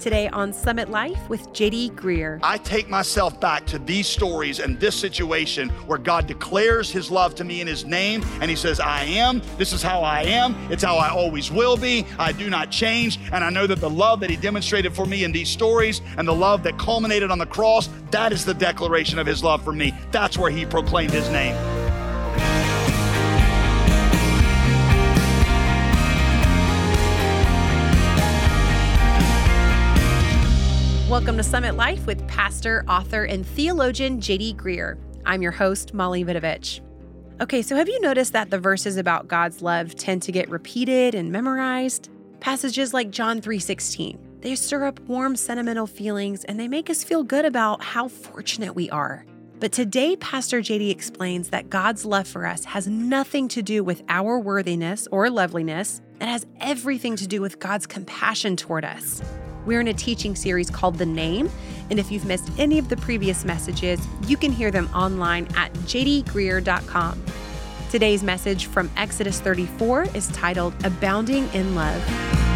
Today on Summit Life with JD Greear. I take myself back to these stories and this situation where God declares his love to me in his name and he says, I am. This is how I am. It's how I always will be. I do not change. And I know that the love that he demonstrated for me in these stories and the love that culminated on the cross, that is the declaration of his love for me. That's where he proclaimed his name. Welcome to Summit Life with pastor, author, and theologian JD Greear. I'm your host, Molly Vidovich. Okay, so have you noticed that the verses about God's love tend to get repeated and memorized? Passages like John 3:16. They stir up warm sentimental feelings and they make us feel good about how fortunate we are. But today, Pastor JD explains that God's love for us has nothing to do with our worthiness or loveliness. It has everything to do with God's compassion toward us. We're in a teaching series called The Name, and if you've missed any of the previous messages, you can hear them online at jdgreear.com. Today's message from Exodus 34 is titled Abounding in Love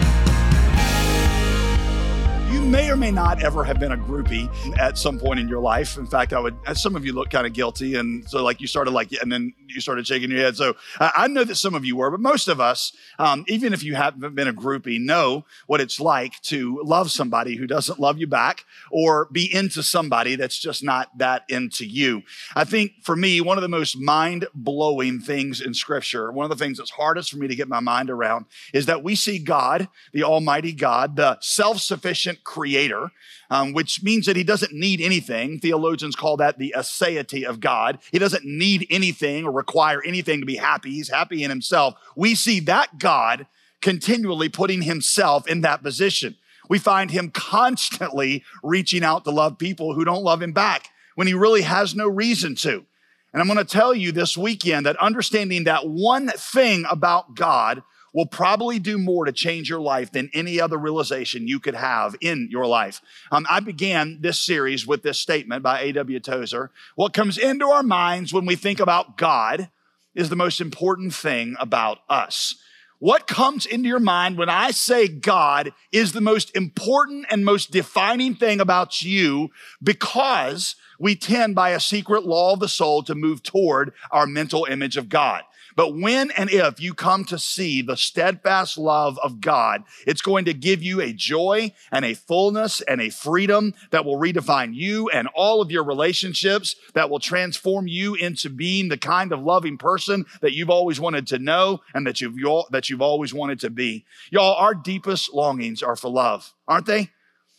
may or may not ever have been a groupie at some point in your life. In fact, I would, some of you look kind of guilty. And so, like, you started like, and then you started shaking your head. So, uh, I know that some of you were, but most of us, um, even if you haven't been a groupie, know what it's like to love somebody who doesn't love you back or be into somebody that's just not that into you. I think for me, one of the most mind blowing things in scripture, one of the things that's hardest for me to get my mind around is that we see God, the Almighty God, the self sufficient creator, um, which means that he doesn't need anything. Theologians call that the aseity of God. He doesn't need anything or require anything to be happy. He's happy in himself. We see that God continually putting himself in that position. We find him constantly reaching out to love people who don't love him back when he really has no reason to. And I'm going to tell you this weekend that understanding that one thing about God will probably do more to change your life than any other realization you could have in your life. Um, I began this series with this statement by A.W. Tozer. What comes into our minds when we think about God is the most important thing about us. What comes into your mind when I say God is the most important and most defining thing about you because we tend by a secret law of the soul to move toward our mental image of God. But when and if you come to see the steadfast love of God, it's going to give you a joy and a fullness and a freedom that will redefine you and all of your relationships, that will transform you into being the kind of loving person that you've always wanted to know and that you've, that you've always wanted to be. Y'all, our deepest longings are for love, aren't they?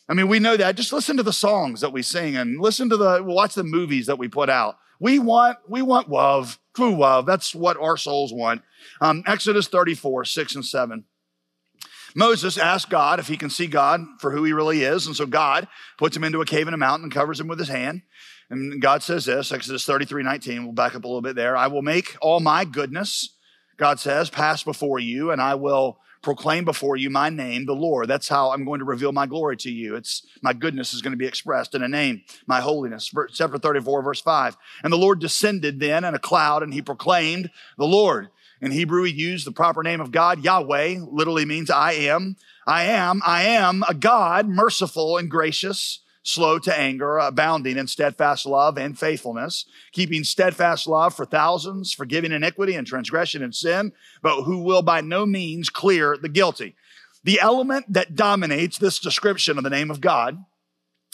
I mean, we know that. Just listen to the songs that we sing and listen to the, watch the movies that we put out. We want, we want love, true love. That's what our souls want. Um, Exodus 34, 6 and 7. Moses asked God if he can see God for who he really is. And so God puts him into a cave in a mountain and covers him with his hand. And God says this, Exodus 33, 19. We'll back up a little bit there. I will make all my goodness, God says, pass before you, and I will proclaim before you my name, the Lord. That's how I'm going to reveal my glory to you. It's my goodness is going to be expressed in a name, my holiness. Chapter 34, verse 5. And the Lord descended then in a cloud and he proclaimed the Lord. In Hebrew, he used the proper name of God. Yahweh literally means I am. I am. I am a God, merciful and gracious slow to anger, abounding in steadfast love and faithfulness, keeping steadfast love for thousands, forgiving iniquity and transgression and sin, but who will by no means clear the guilty. The element that dominates this description of the name of God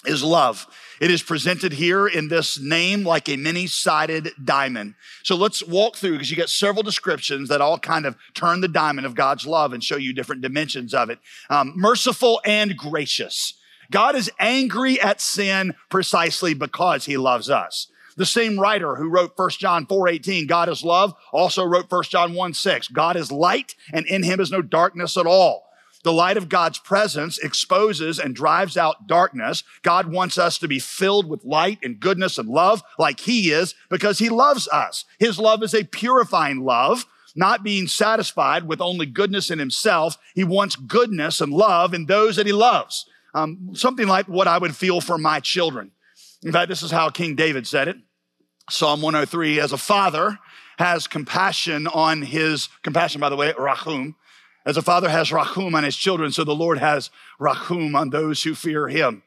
is love. It is presented here in this name like a many sided diamond. So let's walk through because you get several descriptions that all kind of turn the diamond of God's love and show you different dimensions of it. Um, merciful and gracious. God is angry at sin precisely because he loves us. The same writer who wrote 1 John 4:18, God is love, also wrote 1 John 1 6. God is light, and in him is no darkness at all. The light of God's presence exposes and drives out darkness. God wants us to be filled with light and goodness and love like He is because He loves us. His love is a purifying love, not being satisfied with only goodness in Himself. He wants goodness and love in those that He loves um, something like what I would feel for my children. In fact, this is how King David said it. Psalm 103, as a father has compassion on his, compassion, by the way, rachum, As a father has rachum on his children, so the Lord has rachum on those who fear him.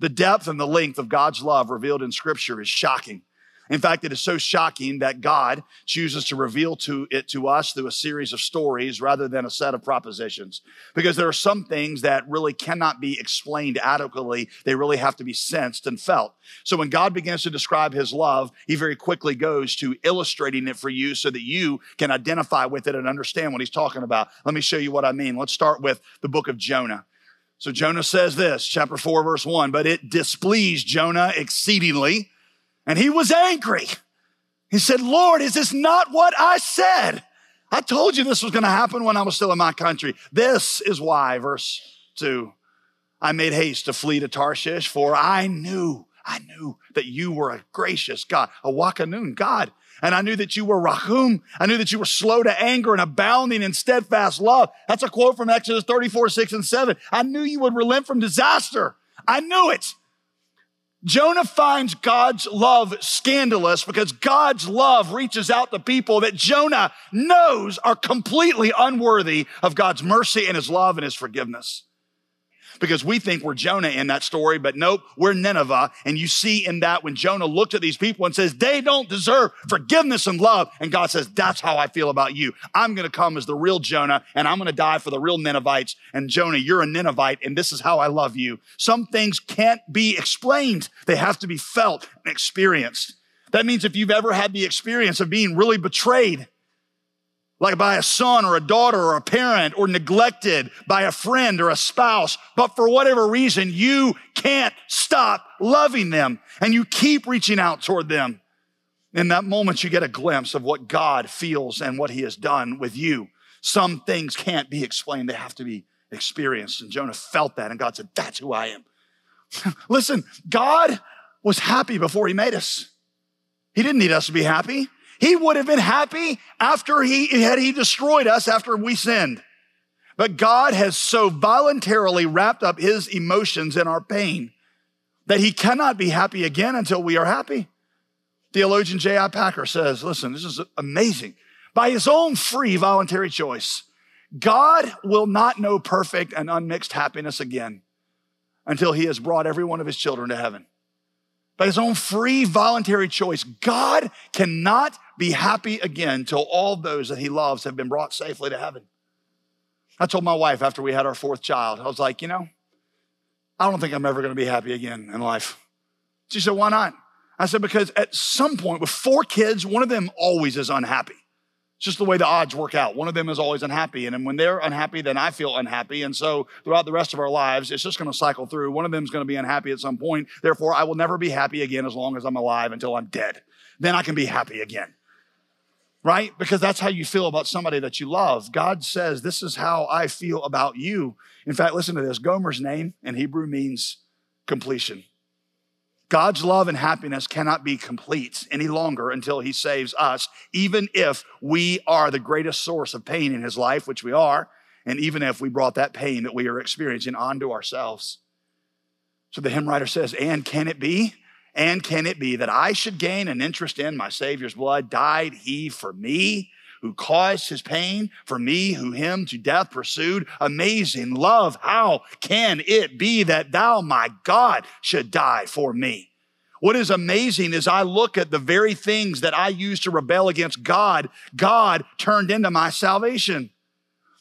The depth and the length of God's love revealed in scripture is shocking. In fact, it is so shocking that God chooses to reveal to it to us through a series of stories rather than a set of propositions. Because there are some things that really cannot be explained adequately. They really have to be sensed and felt. So when God begins to describe his love, he very quickly goes to illustrating it for you so that you can identify with it and understand what he's talking about. Let me show you what I mean. Let's start with the book of Jonah. So Jonah says this, chapter 4, verse 1, but it displeased Jonah exceedingly and he was angry. He said, Lord, is this not what I said? I told you this was going to happen when I was still in my country. This is why, verse 2, I made haste to flee to Tarshish, for I knew, I knew that you were a gracious God, a Wakanoon God. And I knew that you were Rahum. I knew that you were slow to anger and abounding in steadfast love. That's a quote from Exodus 34, 6 and 7. I knew you would relent from disaster. I knew it. Jonah finds God's love scandalous because God's love reaches out to people that Jonah knows are completely unworthy of God's mercy and his love and his forgiveness because we think we're Jonah in that story, but nope, we're Nineveh. And you see in that when Jonah looked at these people and says, they don't deserve forgiveness and love. And God says, that's how I feel about you. I'm going to come as the real Jonah and I'm going to die for the real Ninevites. And Jonah, you're a Ninevite and this is how I love you. Some things can't be explained. They have to be felt and experienced. That means if you've ever had the experience of being really betrayed, like by a son or a daughter or a parent or neglected by a friend or a spouse. But for whatever reason, you can't stop loving them and you keep reaching out toward them. In that moment, you get a glimpse of what God feels and what he has done with you. Some things can't be explained. They have to be experienced. And Jonah felt that and God said, that's who I am. Listen, God was happy before he made us. He didn't need us to be happy. He would have been happy after he had he destroyed us after we sinned. But God has so voluntarily wrapped up his emotions in our pain that he cannot be happy again until we are happy. Theologian J.I. Packer says, listen, this is amazing. By his own free voluntary choice, God will not know perfect and unmixed happiness again until he has brought every one of his children to heaven by his own free voluntary choice, God cannot be happy again till all those that he loves have been brought safely to heaven. I told my wife after we had our fourth child, I was like, you know, I don't think I'm ever going to be happy again in life. She said, why not? I said, because at some point with four kids, one of them always is unhappy. It's just the way the odds work out. One of them is always unhappy. And when they're unhappy, then I feel unhappy. And so throughout the rest of our lives, it's just going to cycle through. One of them is going to be unhappy at some point. Therefore, I will never be happy again as long as I'm alive until I'm dead. Then I can be happy again. Right? Because that's how you feel about somebody that you love. God says, This is how I feel about you. In fact, listen to this Gomer's name in Hebrew means completion. God's love and happiness cannot be complete any longer until he saves us, even if we are the greatest source of pain in his life, which we are, and even if we brought that pain that we are experiencing onto ourselves. So the hymn writer says, And can it be? And can it be that I should gain an interest in my Savior's blood? Died he for me? Who caused his pain for me, who him to death pursued? Amazing love. How can it be that thou, my God, should die for me? What is amazing is I look at the very things that I used to rebel against God, God turned into my salvation.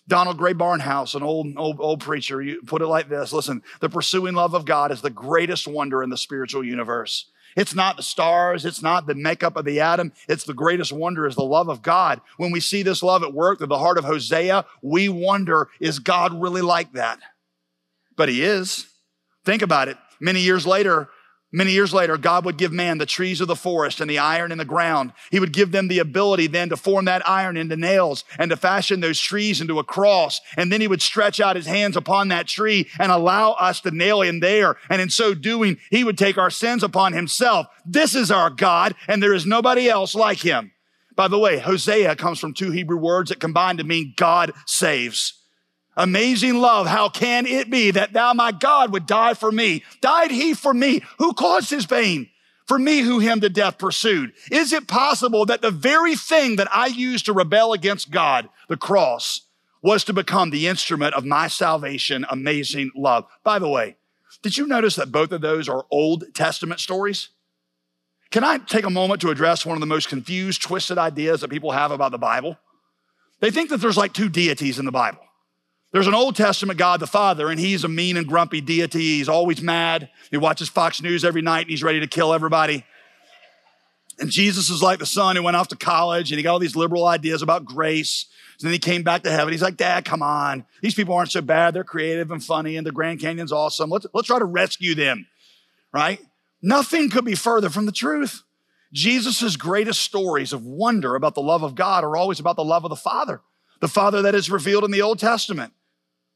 Donald Grey Barnhouse, an old, old, old preacher, you put it like this listen, the pursuing love of God is the greatest wonder in the spiritual universe. It's not the stars. It's not the makeup of the atom. It's the greatest wonder is the love of God. When we see this love at work through the heart of Hosea, we wonder, is God really like that? But he is. Think about it. Many years later, Many years later, God would give man the trees of the forest and the iron in the ground. He would give them the ability then to form that iron into nails and to fashion those trees into a cross. And then he would stretch out his hands upon that tree and allow us to nail him there. And in so doing, he would take our sins upon himself. This is our God, and there is nobody else like him. By the way, Hosea comes from two Hebrew words that combine to mean God saves. Amazing love. How can it be that thou, my God, would die for me? Died he for me? Who caused his pain? For me, who him to death pursued. Is it possible that the very thing that I used to rebel against God, the cross, was to become the instrument of my salvation, amazing love. By the way, did you notice that both of those are Old Testament stories? Can I take a moment to address one of the most confused, twisted ideas that people have about the Bible? They think that there's like two deities in the Bible. There's an Old Testament God the Father, and he's a mean and grumpy deity. He's always mad. He watches Fox News every night and he's ready to kill everybody. And Jesus is like the son who went off to college and he got all these liberal ideas about grace. And then he came back to heaven. He's like, Dad, come on. These people aren't so bad. They're creative and funny, and the Grand Canyon's awesome. Let's, let's try to rescue them, right? Nothing could be further from the truth. Jesus' greatest stories of wonder about the love of God are always about the love of the Father, the Father that is revealed in the Old Testament.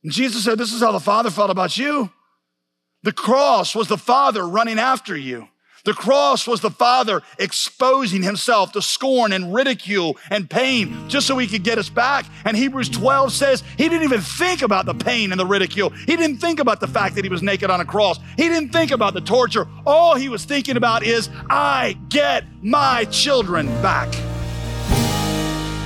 And Jesus said, This is how the Father felt about you. The cross was the Father running after you. The cross was the Father exposing himself to scorn and ridicule and pain just so he could get us back. And Hebrews 12 says he didn't even think about the pain and the ridicule. He didn't think about the fact that he was naked on a cross. He didn't think about the torture. All he was thinking about is, I get my children back.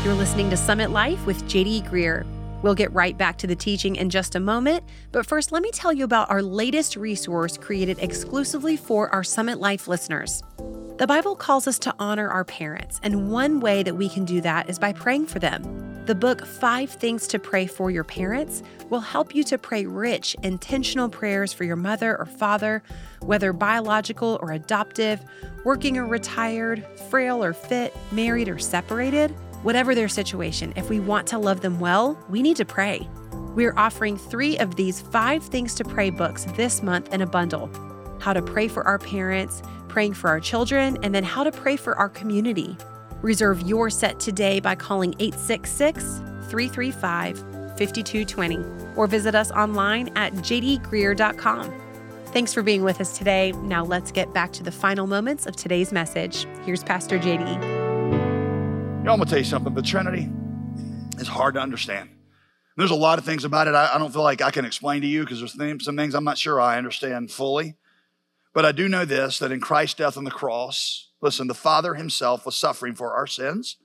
You're listening to Summit Life with JD Greear. We'll get right back to the teaching in just a moment, but first, let me tell you about our latest resource created exclusively for our Summit Life listeners. The Bible calls us to honor our parents, and one way that we can do that is by praying for them. The book, Five Things to Pray for Your Parents, will help you to pray rich, intentional prayers for your mother or father, whether biological or adoptive, working or retired, frail or fit, married or separated. Whatever their situation, if we want to love them well, we need to pray. We're offering three of these five things to pray books this month in a bundle how to pray for our parents, praying for our children, and then how to pray for our community. Reserve your set today by calling 866 335 5220 or visit us online at jdgreear.com. Thanks for being with us today. Now let's get back to the final moments of today's message. Here's Pastor JD. Know, I'm gonna tell you something. The Trinity is hard to understand. There's a lot of things about it I, I don't feel like I can explain to you because there's some things I'm not sure I understand fully. But I do know this that in Christ's death on the cross, listen, the Father Himself was suffering for our sins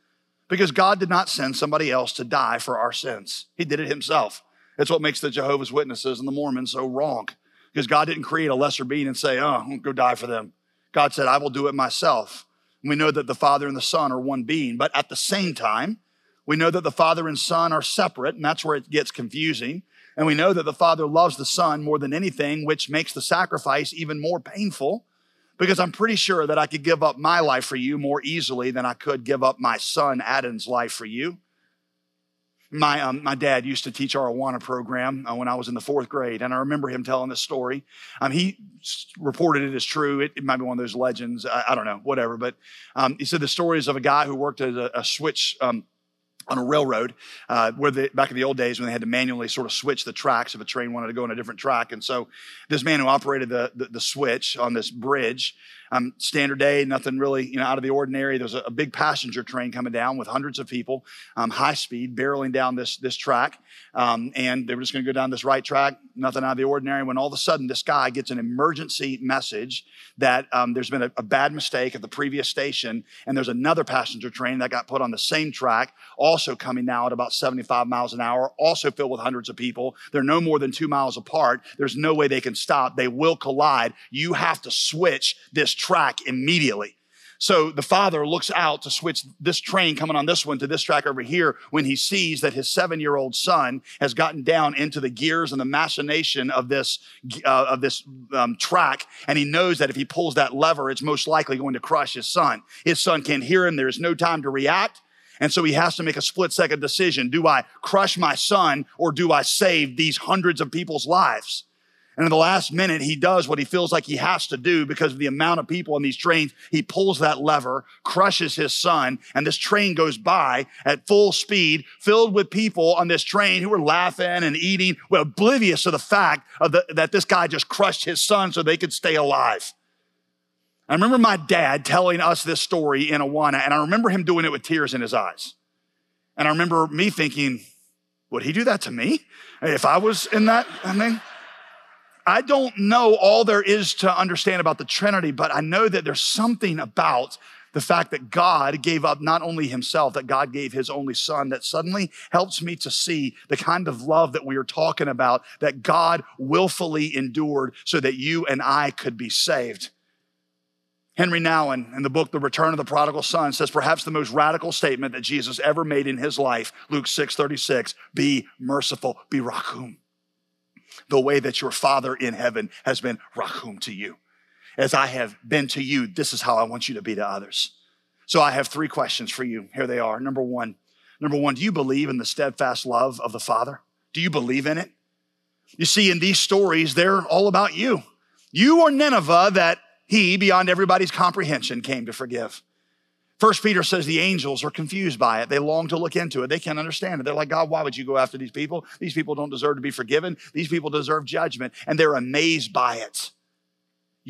because God did not send somebody else to die for our sins. He did it Himself. That's what makes the Jehovah's Witnesses and the Mormons so wrong because God didn't create a lesser being and say, oh, go die for them. God said, I will do it myself. We know that the Father and the Son are one being, but at the same time, we know that the Father and Son are separate, and that's where it gets confusing. And we know that the Father loves the Son more than anything, which makes the sacrifice even more painful because I'm pretty sure that I could give up my life for you more easily than I could give up my son Adam's life for you. My, um, my dad used to teach our Awana program uh, when I was in the fourth grade, and I remember him telling this story. Um, he reported it as true. It, it, might be one of those legends. I, I don't know, whatever. But um, he said the stories of a guy who worked as a, a switch um, on a railroad, uh, where the, back in the old days when they had to manually sort of switch the tracks if a train wanted to go on a different track. And so this man who operated the, the, the switch on this bridge um, standard day, nothing really you know out of the ordinary. There's a, a big passenger train coming down with hundreds of people, um, high speed, barreling down this this track, um, and they were just going to go down this right track, nothing out of the ordinary. When all of a sudden this guy gets an emergency message that um, there's been a, a bad mistake at the previous station, and there's another passenger train that got put on the same track, also coming now at about 75 miles an hour, also filled with hundreds of people. They're no more than two miles apart. There's no way they can stop. They will collide. You have to switch this track immediately. So the father looks out to switch this train coming on this one to this track over here when he sees that his seven year old son has gotten down into the gears and the machination of this, uh, of this um, track. And he knows that if he pulls that lever, it's most likely going to crush his son. His son can't hear him. There's no time to react. And so he has to make a split second decision. Do I crush my son or do I save these hundreds of people's lives? And in the last minute, he does what he feels like he has to do because of the amount of people on these trains. He pulls that lever, crushes his son, and this train goes by at full speed, filled with people on this train who are laughing and eating, oblivious to the fact the, that this guy just crushed his son so they could stay alive. I remember my dad telling us this story in Awana, and I remember him doing it with tears in his eyes. And I remember me thinking, would he do that to me if I was in that? I mean, I don't know all there is to understand about the Trinity, but I know that there's something about the fact that God gave up not only himself, that God gave his only son, that suddenly helps me to see the kind of love that we are talking about that God willfully endured so that you and I could be saved. Henry Nouwen, in the book The Return of the Prodigal Son, says perhaps the most radical statement that Jesus ever made in his life, Luke 6 36, be merciful, be rachum. The way that your Father in heaven has been rachum to you. As I have been to you, this is how I want you to be to others. So I have three questions for you. Here they are. Number one, number one, do you believe in the steadfast love of the Father? Do you believe in it? You see, in these stories, they're all about you. You are Nineveh that he, beyond everybody's comprehension, came to forgive. First Peter says the angels are confused by it. They long to look into it. They can't understand it. They're like, God, why would you go after these people? These people don't deserve to be forgiven. These people deserve judgment. And they're amazed by it.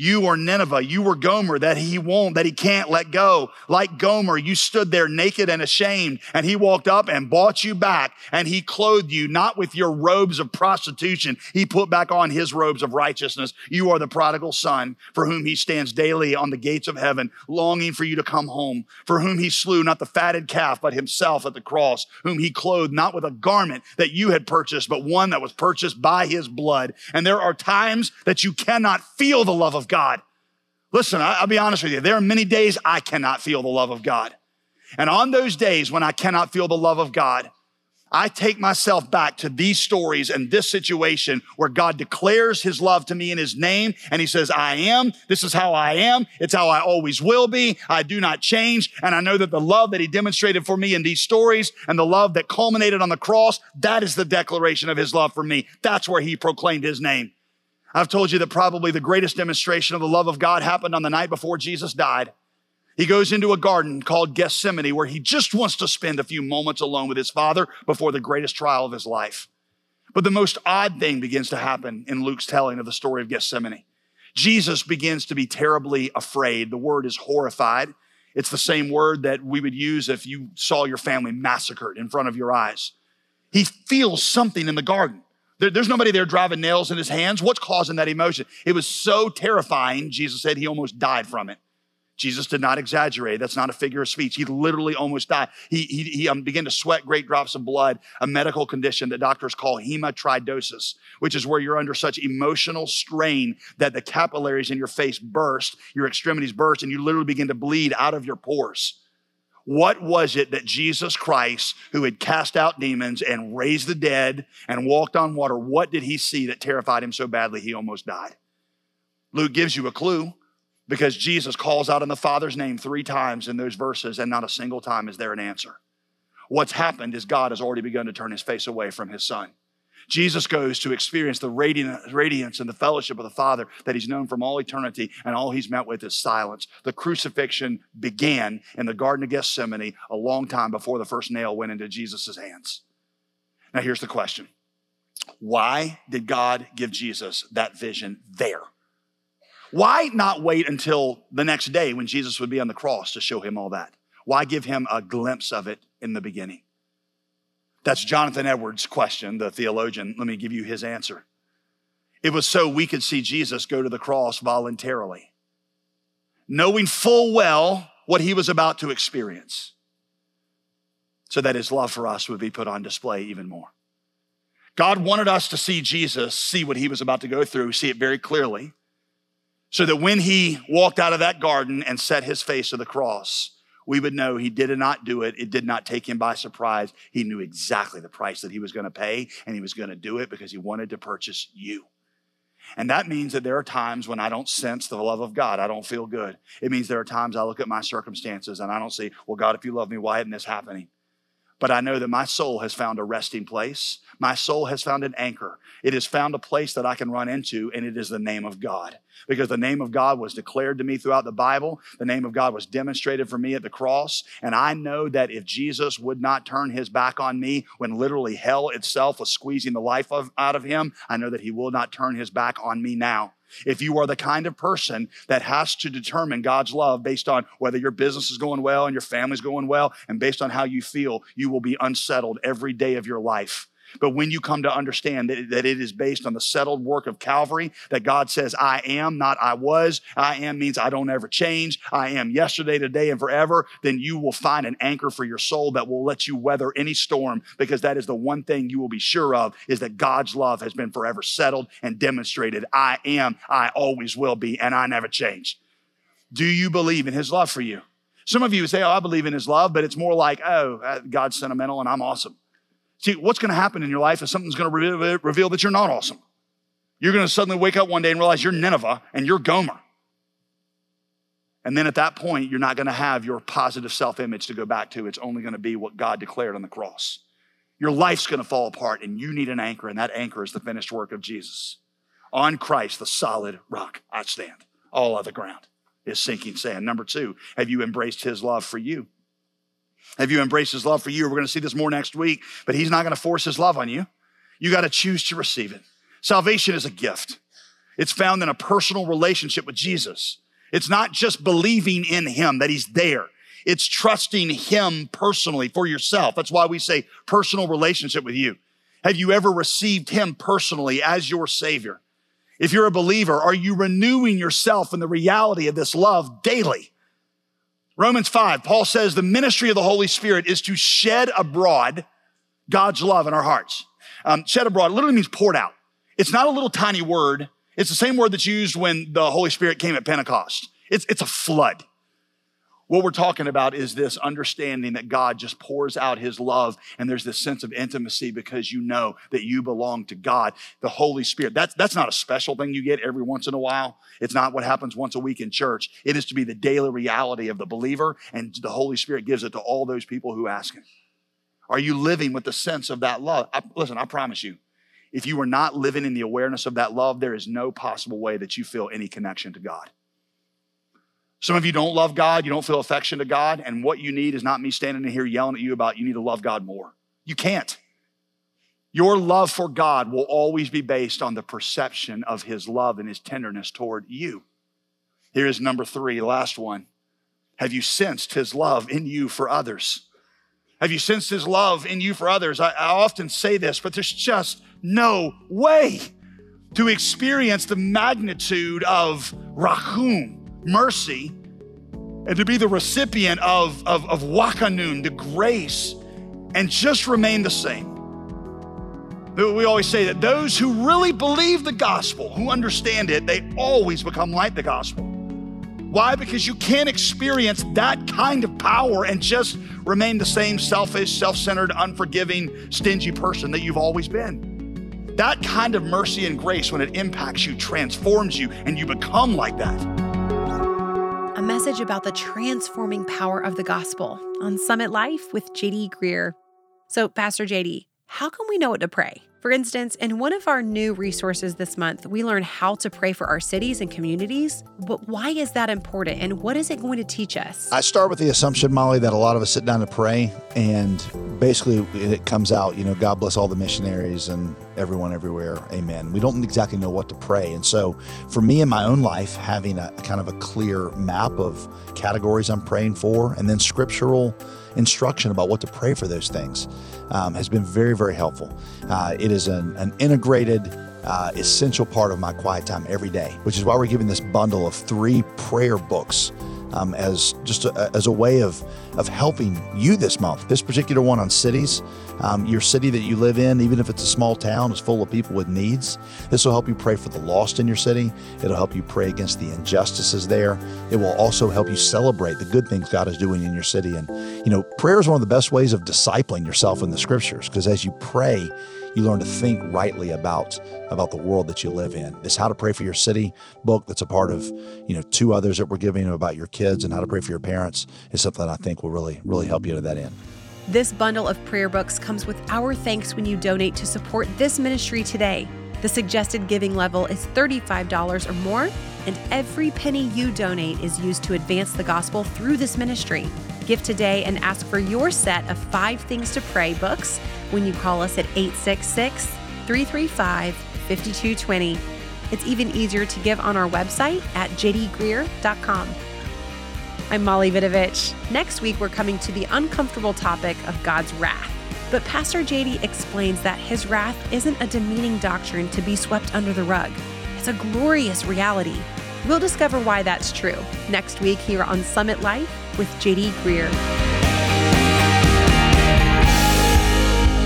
You are Nineveh. You were Gomer that he won't, that he can't let go. Like Gomer, you stood there naked and ashamed, and he walked up and bought you back, and he clothed you not with your robes of prostitution. He put back on his robes of righteousness. You are the prodigal son for whom he stands daily on the gates of heaven, longing for you to come home, for whom he slew not the fatted calf, but himself at the cross, whom he clothed not with a garment that you had purchased, but one that was purchased by his blood. And there are times that you cannot feel the love of God. Listen, I'll be honest with you. There are many days I cannot feel the love of God. And on those days when I cannot feel the love of God, I take myself back to these stories and this situation where God declares his love to me in his name. And he says, I am. This is how I am. It's how I always will be. I do not change. And I know that the love that he demonstrated for me in these stories and the love that culminated on the cross, that is the declaration of his love for me. That's where he proclaimed his name. I've told you that probably the greatest demonstration of the love of God happened on the night before Jesus died. He goes into a garden called Gethsemane where he just wants to spend a few moments alone with his father before the greatest trial of his life. But the most odd thing begins to happen in Luke's telling of the story of Gethsemane. Jesus begins to be terribly afraid. The word is horrified. It's the same word that we would use if you saw your family massacred in front of your eyes. He feels something in the garden. There, there's nobody there driving nails in his hands. What's causing that emotion? It was so terrifying, Jesus said he almost died from it. Jesus did not exaggerate. That's not a figure of speech. He literally almost died. He, he, he um, began to sweat great drops of blood, a medical condition that doctors call hematidrosis, which is where you're under such emotional strain that the capillaries in your face burst, your extremities burst, and you literally begin to bleed out of your pores. What was it that Jesus Christ, who had cast out demons and raised the dead and walked on water, what did he see that terrified him so badly he almost died? Luke gives you a clue because Jesus calls out in the Father's name three times in those verses, and not a single time is there an answer. What's happened is God has already begun to turn his face away from his son. Jesus goes to experience the radiance and the fellowship of the Father that he's known from all eternity, and all he's met with is silence. The crucifixion began in the Garden of Gethsemane a long time before the first nail went into Jesus' hands. Now, here's the question Why did God give Jesus that vision there? Why not wait until the next day when Jesus would be on the cross to show him all that? Why give him a glimpse of it in the beginning? That's Jonathan Edwards' question, the theologian. Let me give you his answer. It was so we could see Jesus go to the cross voluntarily, knowing full well what he was about to experience, so that his love for us would be put on display even more. God wanted us to see Jesus, see what he was about to go through, see it very clearly, so that when he walked out of that garden and set his face to the cross, we would know he did not do it. It did not take him by surprise. He knew exactly the price that he was going to pay, and he was going to do it because he wanted to purchase you. And that means that there are times when I don't sense the love of God. I don't feel good. It means there are times I look at my circumstances and I don't see, well, God, if you love me, why isn't this happening? But I know that my soul has found a resting place. My soul has found an anchor. It has found a place that I can run into, and it is the name of God because the name of God was declared to me throughout the Bible. The name of God was demonstrated for me at the cross. And I know that if Jesus would not turn his back on me when literally hell itself was squeezing the life of, out of him, I know that he will not turn his back on me now. If you are the kind of person that has to determine God's love based on whether your business is going well and your family's going well, and based on how you feel, you will be unsettled every day of your life But when you come to understand that, that it is based on the settled work of Calvary, that God says, I am, not I was, I am means I don't ever change, I am yesterday, today, and forever, then you will find an anchor for your soul that will let you weather any storm because that is the one thing you will be sure of is that God's love has been forever settled and demonstrated. I am, I always will be, and I never change. Do you believe in his love for you? Some of you say, Oh, I believe in his love, but it's more like, Oh, uh, God's sentimental and I'm awesome. See, what's going to happen in your life is something's going to reveal that you're not awesome. You're going to suddenly wake up one day and realize you're Nineveh and you're Gomer. And then at that point, you're not going to have your positive self image to go back to. It's only going to be what God declared on the cross. Your life's going to fall apart, and you need an anchor, and that anchor is the finished work of Jesus. On Christ, the solid rock, I stand. All other ground is sinking sand. Number two, have you embraced his love for you? Have you embraced his love for you? We're going to see this more next week, but he's not going to force his love on you. You got to choose to receive it. Salvation is a gift. It's found in a personal relationship with Jesus. It's not just believing in him that he's there. It's trusting him personally for yourself. That's why we say personal relationship with you. Have you ever received him personally as your savior? If you're a believer, are you renewing yourself in the reality of this love daily? Romans 5, Paul says the ministry of the Holy Spirit is to shed abroad God's love in our hearts. Um, shed abroad literally means poured out. It's not a little tiny word. It's the same word that's used when the Holy Spirit came at Pentecost. It's, it's a flood. What we're talking about is this understanding that God just pours out his love and there's this sense of intimacy because you know that you belong to God, the Holy Spirit. That's, that's not a special thing you get every once in a while. It's not what happens once a week in church. It is to be the daily reality of the believer and the Holy Spirit gives it to all those people who ask him. Are you living with the sense of that love? I, listen, I promise you, if you are not living in the awareness of that love, there is no possible way that you feel any connection to God. Some of you don't love God, you don't feel affection to God, and what you need is not me standing in here yelling at you about you need to love God more. You can't. Your love for God will always be based on the perception of His love and His tenderness toward you. Here is number three, last one. Have you sensed His love in you for others? Have you sensed His love in you for others? I, I often say this, but there's just no way to experience the magnitude of rachum, mercy and to be the recipient of, of, of wakanun, the grace, and just remain the same. We always say that those who really believe the gospel, who understand it, they always become like the gospel. Why? Because you can't experience that kind of power and just remain the same selfish, self centered, unforgiving, stingy person that you've always been. That kind of mercy and grace, when it impacts you, transforms you, and you become like that a message about the transforming power of the gospel on Summit Life with JD Greear. So, Pastor JD, how can we know what to pray? For instance, in one of our new resources this month, we learn how to pray for our cities and communities. But why is that important and what is it going to teach us? I start with the assumption, Molly, that a lot of us sit down to pray and basically it comes out, you know, God bless all the missionaries and everyone everywhere. Amen. We don't exactly know what to pray. And so for me in my own life, having a kind of a clear map of categories I'm praying for and then scriptural instruction about what to pray for those things um, has been very, very helpful. Uh, it is an, an integrated, uh, essential part of my quiet time every day, which is why we're giving this bundle of three prayer books um, as just a, as a way of of helping you this month. This particular one on cities, um, your city that you live in, even if it's a small town, is full of people with needs. This will help you pray for the lost in your city. It'll help you pray against the injustices there. It will also help you celebrate the good things God is doing in your city. And you know, prayer is one of the best ways of discipling yourself in the Scriptures because as you pray you learn to think rightly about about the world that you live in. This How to Pray for Your City book that's a part of, you know, two others that we're giving about your kids and how to pray for your parents is something that I think will really, really help you to that end. This bundle of prayer books comes with our thanks when you donate to support this ministry today. The suggested giving level is $35 or more, and every penny you donate is used to advance the gospel through this ministry. Give today and ask for your set of five things to pray books when you call us at 866 335 5220. It's even easier to give on our website at jdgreear.com. I'm Molly Vidovich. Next week, we're coming to the uncomfortable topic of God's wrath. But Pastor JD explains that his wrath isn't a demeaning doctrine to be swept under the rug. It's a glorious reality. We'll discover why that's true next week here on Summit Life with JD Greear.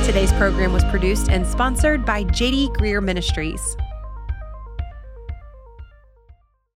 Today's program was produced and sponsored by JD Greear Ministries.